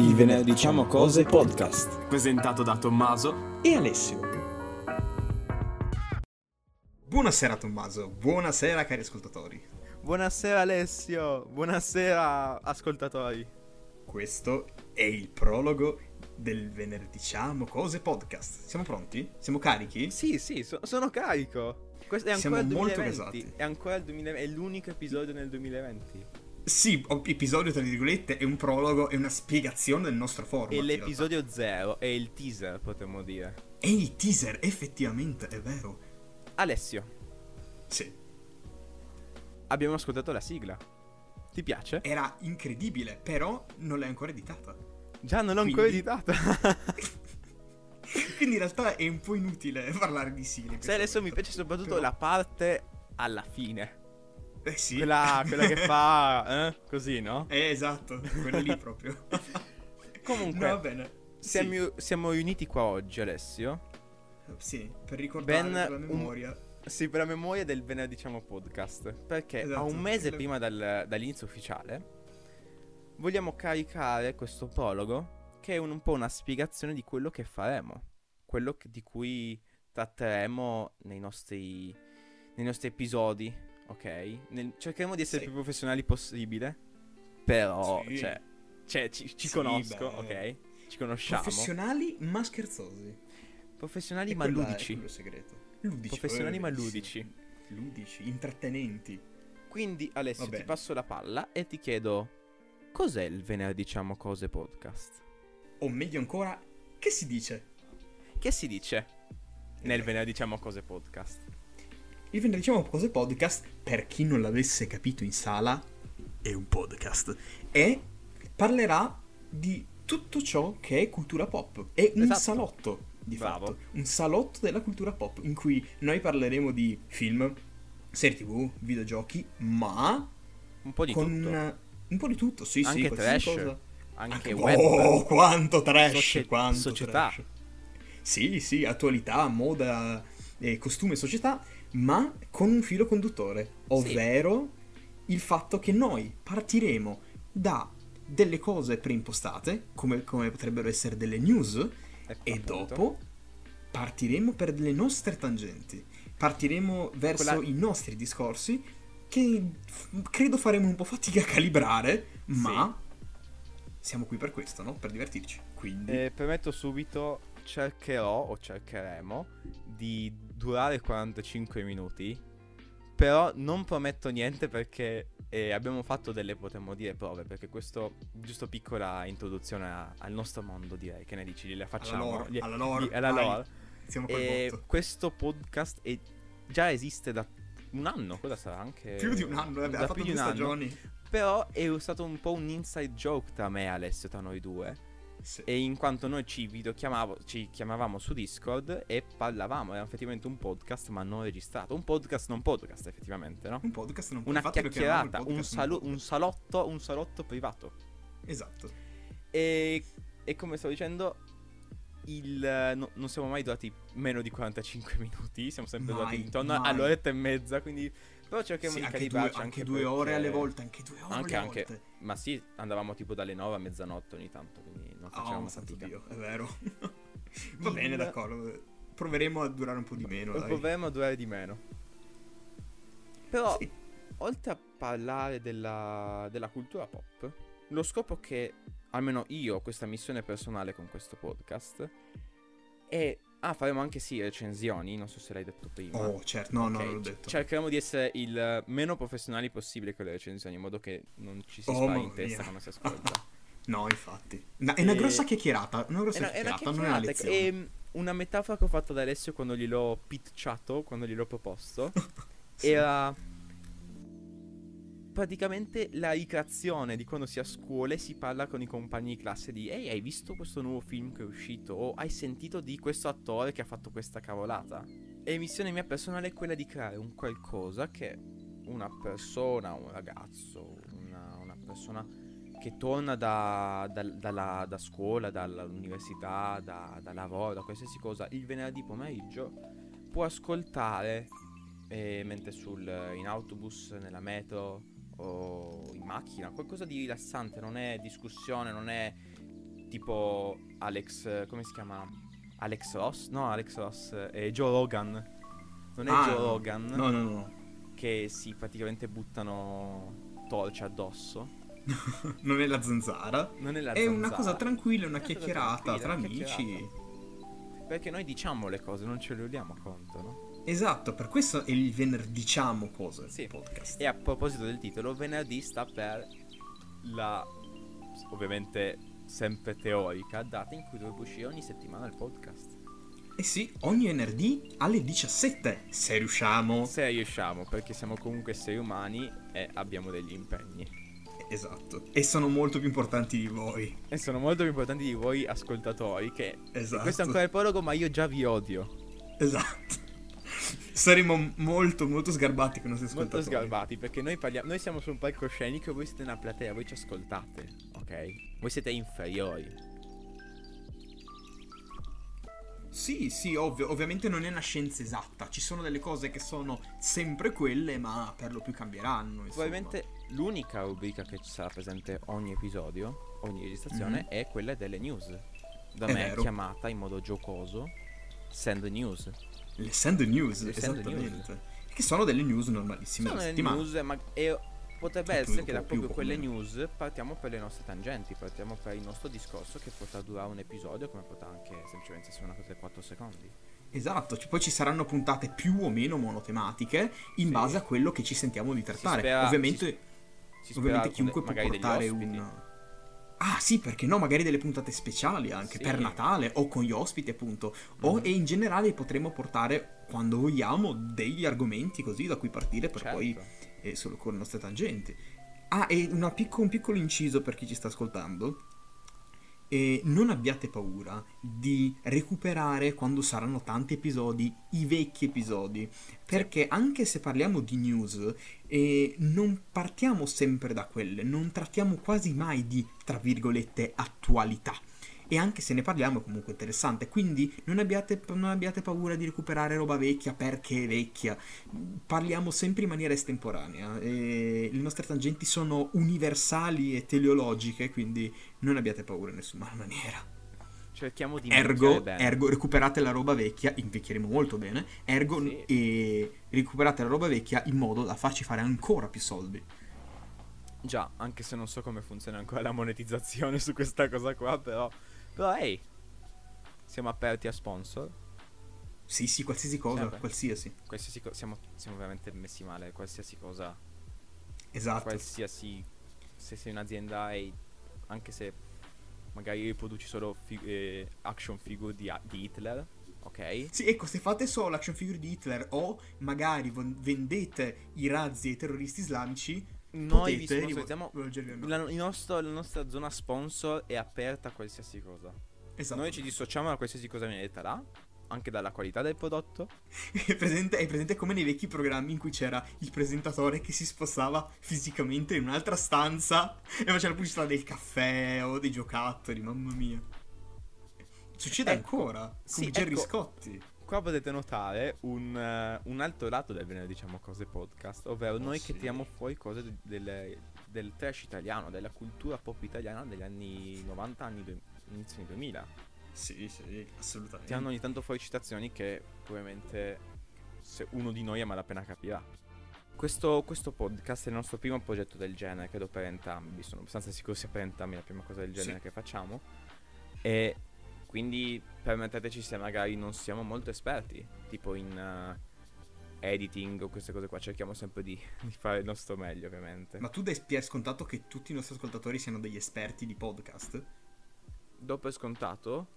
Il venerdì diciamo cose podcast presentato da Tommaso e Alessio. Buonasera Tommaso, buonasera cari ascoltatori. Buonasera Alessio, buonasera ascoltatori. Questo è il prologo del venerdì diciamo cose podcast. Siamo pronti? Siamo carichi? Sì, sì, so- sono carico. Questo è Siamo ancora il molto 2020. gasati. È ancora il 2020, è l'unico episodio nel 2020. Sì, episodio tra virgolette è un prologo, è una spiegazione del nostro format. E l'episodio 0 è il teaser, potremmo dire. È il teaser, effettivamente, è vero. Alessio, Sì, abbiamo ascoltato la sigla. Ti piace? era incredibile, però non l'hai ancora editata. Già non l'ho ancora Quindi- editata. Quindi in realtà è un po' inutile parlare di sigle. in Sai, adesso mi piace soprattutto Però- la parte alla fine. Eh sì. Quella, quella che fa... Eh? Così, no? Eh, esatto, quella lì proprio. Comunque, No, va bene. siamo, siamo riuniti qua oggi, Alessio. Sì. Sì, per ricordare Ben la un- memoria. Sì, per la memoria del venerdì diciamo podcast. Perché a Esatto, un mese la- prima dal- dall'inizio ufficiale vogliamo caricare questo prologo che è un, un po' una spiegazione di quello che faremo. Quello che- di cui tratteremo nei nostri, nei nostri episodi, ok? Nel- cercheremo di essere Sì. più professionali possibile. Però, Sì. cioè, cioè, ci, ci Sì, conosco, beh. ok? Ci conosciamo. Professionali ma scherzosi. Professionali E ma è ludici. quello segreto. Ludici. Professionali eh, ma ludici. Ludici, intrattenenti. Quindi Alessio ti passo la palla e ti chiedo cos'è il venerdì diciamo cose podcast? O meglio ancora, che si dice? Che si dice nel Eh. venerdì diciamo cose podcast? Il venerdì diciamo cose podcast, per chi non l'avesse capito in sala, è un podcast. E parlerà di tutto ciò che è cultura pop. È un Esatto. salotto, di Bravo. fatto. Un salotto della cultura pop, in cui noi parleremo di film, serie tv, videogiochi, ma Un po' di con tutto. una- un po' di tutto, sì, sì, Anche qualsiasi trash, cosa. Anche Oh, web. quanto trash, socie- quanto società. trash. Sì, sì, attualità, moda, eh, costume, società, ma con un filo conduttore, ovvero il fatto che noi partiremo da delle cose preimpostate, come, come potrebbero essere delle news, e appunto. dopo partiremo per delle nostre tangenti. Partiremo verso Quella- i nostri discorsi che f- credo faremo un po' fatica a calibrare, ma siamo qui per questo, no? Per divertirci. Quindi Eh, premetto subito, cercherò o cercheremo di durare 45 minuti. Però non prometto niente perché eh, abbiamo fatto delle, potremmo dire, prove. Perché questo, giusto piccola introduzione a- al nostro mondo, direi. Che ne dici? Gliela facciamo? lore, Gli- alla lore, gli- alla lore. siamo E questo podcast è- già esiste da un anno, cosa sarà? Anche Più di un anno, vabbè, ha fatto più di due un anno. stagioni. Però è stato un po' un inside joke tra me e Alessio, tra noi due. Sì. E in quanto noi ci videochiamavo, ci chiamavamo su Discord e parlavamo, era effettivamente un podcast ma non registrato. Un podcast non podcast, effettivamente, no? Un podcast non Una chiamavamo il chiacchierata, un, podcast, salu- un salotto, un salotto privato. Esatto. E, e come stavo dicendo, il, no- non siamo mai durati meno di 45 minuti, siamo sempre Mai, durati intorno mai. all'oretta e mezza, quindi... Però cerchiamo Sì, di due, calibrarci anche anche due ore alle volte, anche due ore Anche, alle anche. volte. Ma sì, andavamo tipo dalle 9 a mezzanotte ogni tanto, quindi non facevamo Oh, fatica. Dio, è vero. Va bene, d'accordo. Proveremo a durare un po' di meno, dai. Proveremo a durare di meno. Però, Sì. oltre a parlare della, della cultura pop, lo scopo che almeno io ho questa missione personale con questo podcast è... Ah, faremo anche sì recensioni, non so se l'hai detto prima. Oh, certo, no, no, Ok, non l'ho detto. Cercheremo di essere il meno professionali possibile con le recensioni, in modo che non ci si Oh, spari in testa mia. quando si ascolta. No, infatti. No, è una E- grossa chiacchierata, una È grossa una, è una chiacchierata, non è una chiacchierata. lezione. E una metafora che ho fatto ad Alessio quando gliel'ho pitchato, quando gliel'ho proposto, Sì. era praticamente la ricreazione di quando si è a scuola e si parla con i compagni di classe di Ehi, hai visto questo nuovo film che è uscito? O hai sentito di questo attore che ha fatto questa cavolata? E missione mia personale è quella di creare un qualcosa che una persona, un ragazzo, una, una persona che torna da, da- dalla, da scuola, dall'università, da, da lavoro, da qualsiasi cosa, il venerdì pomeriggio può ascoltare eh, mentre sul, in autobus, nella metro o in macchina, qualcosa di rilassante, non è discussione, non è tipo Alex, come si chiama? Alex Ross? No, Alex Ross, è Joe Rogan. Non è Ah, Joe Rogan No, no, no. che si praticamente buttano torce addosso. non è la zanzara. Non è la È una zanzara. cosa tranquilla, una È una chiacchierata tranquilla, tra una amici. chiacchierata. Perché noi diciamo le cose, non ce le rendiamo conto, no? Esatto, per questo è il venerdì diciamo cose Sì. podcast. E a proposito del titolo, venerdì sta per la ovviamente sempre teorica data in cui dovrebbe uscire ogni settimana il podcast. Eh sì, ogni venerdì alle 17, se riusciamo. Se riusciamo, perché siamo comunque esseri umani e abbiamo degli impegni. Esatto. E sono molto più importanti di voi. E sono molto più importanti di voi ascoltatori che... Esatto. Questo è ancora il prologo, ma io già vi odio. Esatto. Saremo molto, molto sgarbati con i nostri Molto ascoltatori. sgarbati, perché noi parliamo... Noi siamo su un palcoscenico, voi siete una platea, voi ci ascoltate, ok? Voi siete inferiori. Sì, sì, ovvio. Ovviamente non è una scienza esatta. Ci sono delle cose che sono sempre quelle, ma per lo più cambieranno. insomma. Probabilmente l'unica rubrica che ci sarà presente ogni episodio, ogni registrazione, Mhm. è quella delle news. Da È me vero. chiamata in modo giocoso Send News. Le send news, Le esattamente. Che sono delle news normalissime Sono della le settimana. news, ma e potrebbe Più- essere che da proprio più- quelle meno. news partiamo per le nostre tangenti, partiamo per il nostro discorso che potrà durare un episodio, come potrà anche semplicemente essere una cosa di 4 secondi. Esatto, c- poi ci saranno puntate più o meno monotematiche in Sì. base a quello che ci sentiamo di trattare. spera- ovviamente, Si spera ovviamente chiunque può portare un... Ah sì, perché no, magari delle puntate speciali anche Sì. per Natale o con gli ospiti appunto. O Mhm. e in generale potremo portare quando vogliamo degli argomenti così da cui partire per Certo. poi eh, solo con le nostre tangenti. Ah, e una picco- un piccolo inciso per chi ci sta ascoltando. E non abbiate paura di recuperare quando saranno tanti episodi i vecchi episodi. Perché anche se parliamo di news, eh, non partiamo sempre da quelle, non trattiamo quasi mai di, tra virgolette, attualità. E anche se ne parliamo è comunque interessante. Quindi non abbiate, non abbiate paura di recuperare roba vecchia perché è vecchia. Parliamo sempre in maniera estemporanea. Le nostre tangenti sono universali e teleologiche, quindi non abbiate paura in nessuna maniera. Cerchiamo di Ergo, ergo, recuperate la roba vecchia, invecchieremo molto bene. Ergo, Sì. e recuperate la roba vecchia in modo da farci fare ancora più soldi. Già, anche se non so come funziona ancora la monetizzazione su questa cosa qua, però... Però, ehi, siamo aperti a sponsor. Sì, sì, qualsiasi cosa, Sempre. qualsiasi. Qualsiasi co- siamo, siamo veramente messi male. Qualsiasi cosa, Esatto. qualsiasi... Se sei un'azienda e anche se magari riproduci solo fi- eh, action figure di, di Hitler, ok? Sì, ecco, se fate solo l'action figure di Hitler o magari vendete i razzi ai terroristi islamici, Noi vi sponsorizziamo... La, il nostro- la nostra zona sponsor è aperta a qualsiasi cosa. Esatto. Noi ci dissociamo da qualsiasi cosa viene detta là, anche dalla qualità del prodotto. È presente, è presente come nei vecchi programmi in cui c'era il presentatore che si spostava fisicamente in un'altra stanza e faceva la pubblicità del caffè o dei giocattoli, mamma mia. Succede Ecco, ancora, sì, Gerry ecco. Scotti. Qua potete notare un, eh, un altro lato del venerdì diciamo cose podcast, ovvero noi Oh, sì. che tiriamo fuori cose de- delle- del trash italiano, della cultura pop italiana degli anni 90, anni due- inizio anni 2000. Sì, sì, assolutamente. Tirano ogni tanto fuori citazioni che probabilmente se uno di noi a malapena capirà. Questo, questo podcast è il nostro primo progetto del genere, credo per entrambi. Sono abbastanza sicuro sia per entrambi la prima cosa del genere Sì. che facciamo. E quindi permetteteci se magari non siamo molto esperti, tipo in eh, editing o queste cose qua. Cerchiamo sempre di, di fare il nostro meglio, ovviamente. Ma tu dai per scontato che tutti i nostri ascoltatori siano degli esperti di podcast? Do per scontato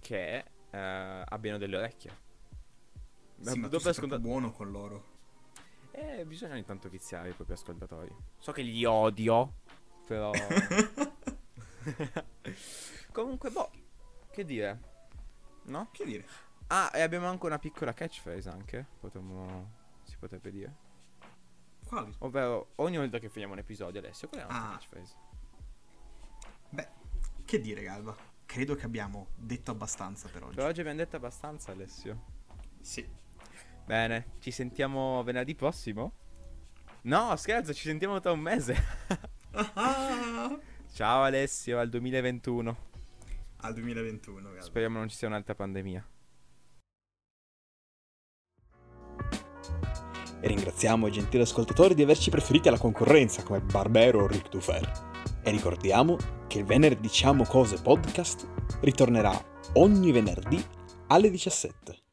che eh, abbiano delle orecchie. Sì, ma do tu sei troppo buono con loro. Eh, bisogna ogni tanto viziare i propri ascoltatori. So che li odio, però... Comunque, boh, che dire, no? che dire? Ah, e abbiamo anche una piccola catchphrase anche, potremmo... si potrebbe dire. Quali? Ovvero, ogni volta che finiamo un episodio, Alessio, qual è la nostra Ah. catchphrase? Beh, che dire, Galva? Credo che abbiamo detto abbastanza per oggi. Per oggi abbiamo detto abbastanza, Alessio. Sì. Bene, ci sentiamo venerdì prossimo? No, scherzo, ci sentiamo tra un mese. Ah, Ciao Alessio, al 2021. Al 2021. guarda. Speriamo non ci sia un'altra pandemia. E ringraziamo i gentili ascoltatori di averci preferiti alla concorrenza come Barbero o Ric Dufer. E ricordiamo che il Venerdì Diciamo Cose podcast ritornerà ogni venerdì alle 17.